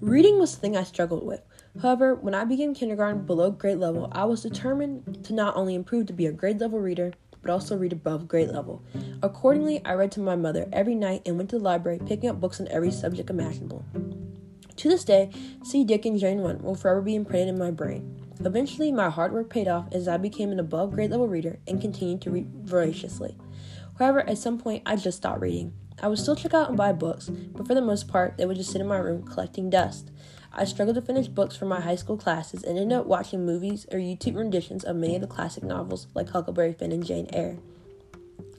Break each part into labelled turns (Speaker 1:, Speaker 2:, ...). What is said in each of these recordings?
Speaker 1: Reading was the thing I struggled with. However, when I began kindergarten below grade level, I was determined to not only improve to be a grade level reader, but also read above grade level. Accordingly, I read to my mother every night and went to the library picking up books on every subject imaginable. To this day, C. Dick and Jane 1 will forever be imprinted in my brain. Eventually, my hard work paid off as I became an above grade level reader and continued to read voraciously. However, at some point, I just stopped reading. I would still check out and buy books, but for the most part, they would just sit in my room collecting dust. I struggled to finish books for my high school classes and ended up watching movies or YouTube renditions of many of the classic novels like Huckleberry Finn and Jane Eyre.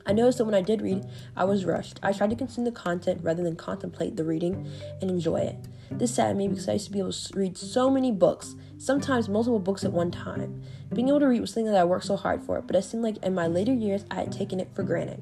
Speaker 1: I noticed that when I did read, I was rushed. I tried to consume the content rather than contemplate the reading and enjoy it. This saddened me because I used to be able to read so many books, sometimes multiple books at one time. Being able to read was something that I worked so hard for, but it seemed like in my later years I had taken it for granted.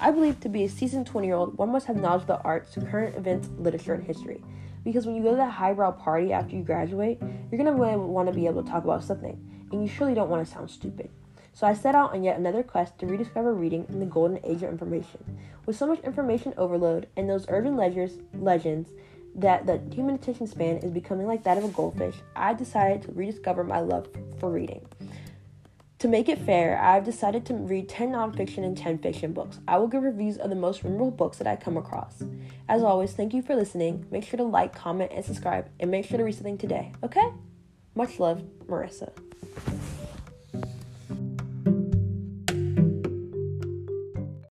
Speaker 1: I believe to be a seasoned 20 year old, one must have knowledge of the arts, current events, literature, and history. Because when you go to that highbrow party after you graduate, you're going to want to be able to talk about something, and you surely don't want to sound stupid. So I set out on yet another quest to rediscover reading in the golden age of information. With so much information overload and those urban legends that the human attention span is becoming like that of a goldfish, I decided to rediscover my love for reading. To make it fair, I've decided to read 10 nonfiction and 10 fiction books. I will give reviews of the most memorable books that I come across. As always, thank you for listening. Make sure to like, comment, and subscribe, and make sure to read something today, okay? Much love, Marissa.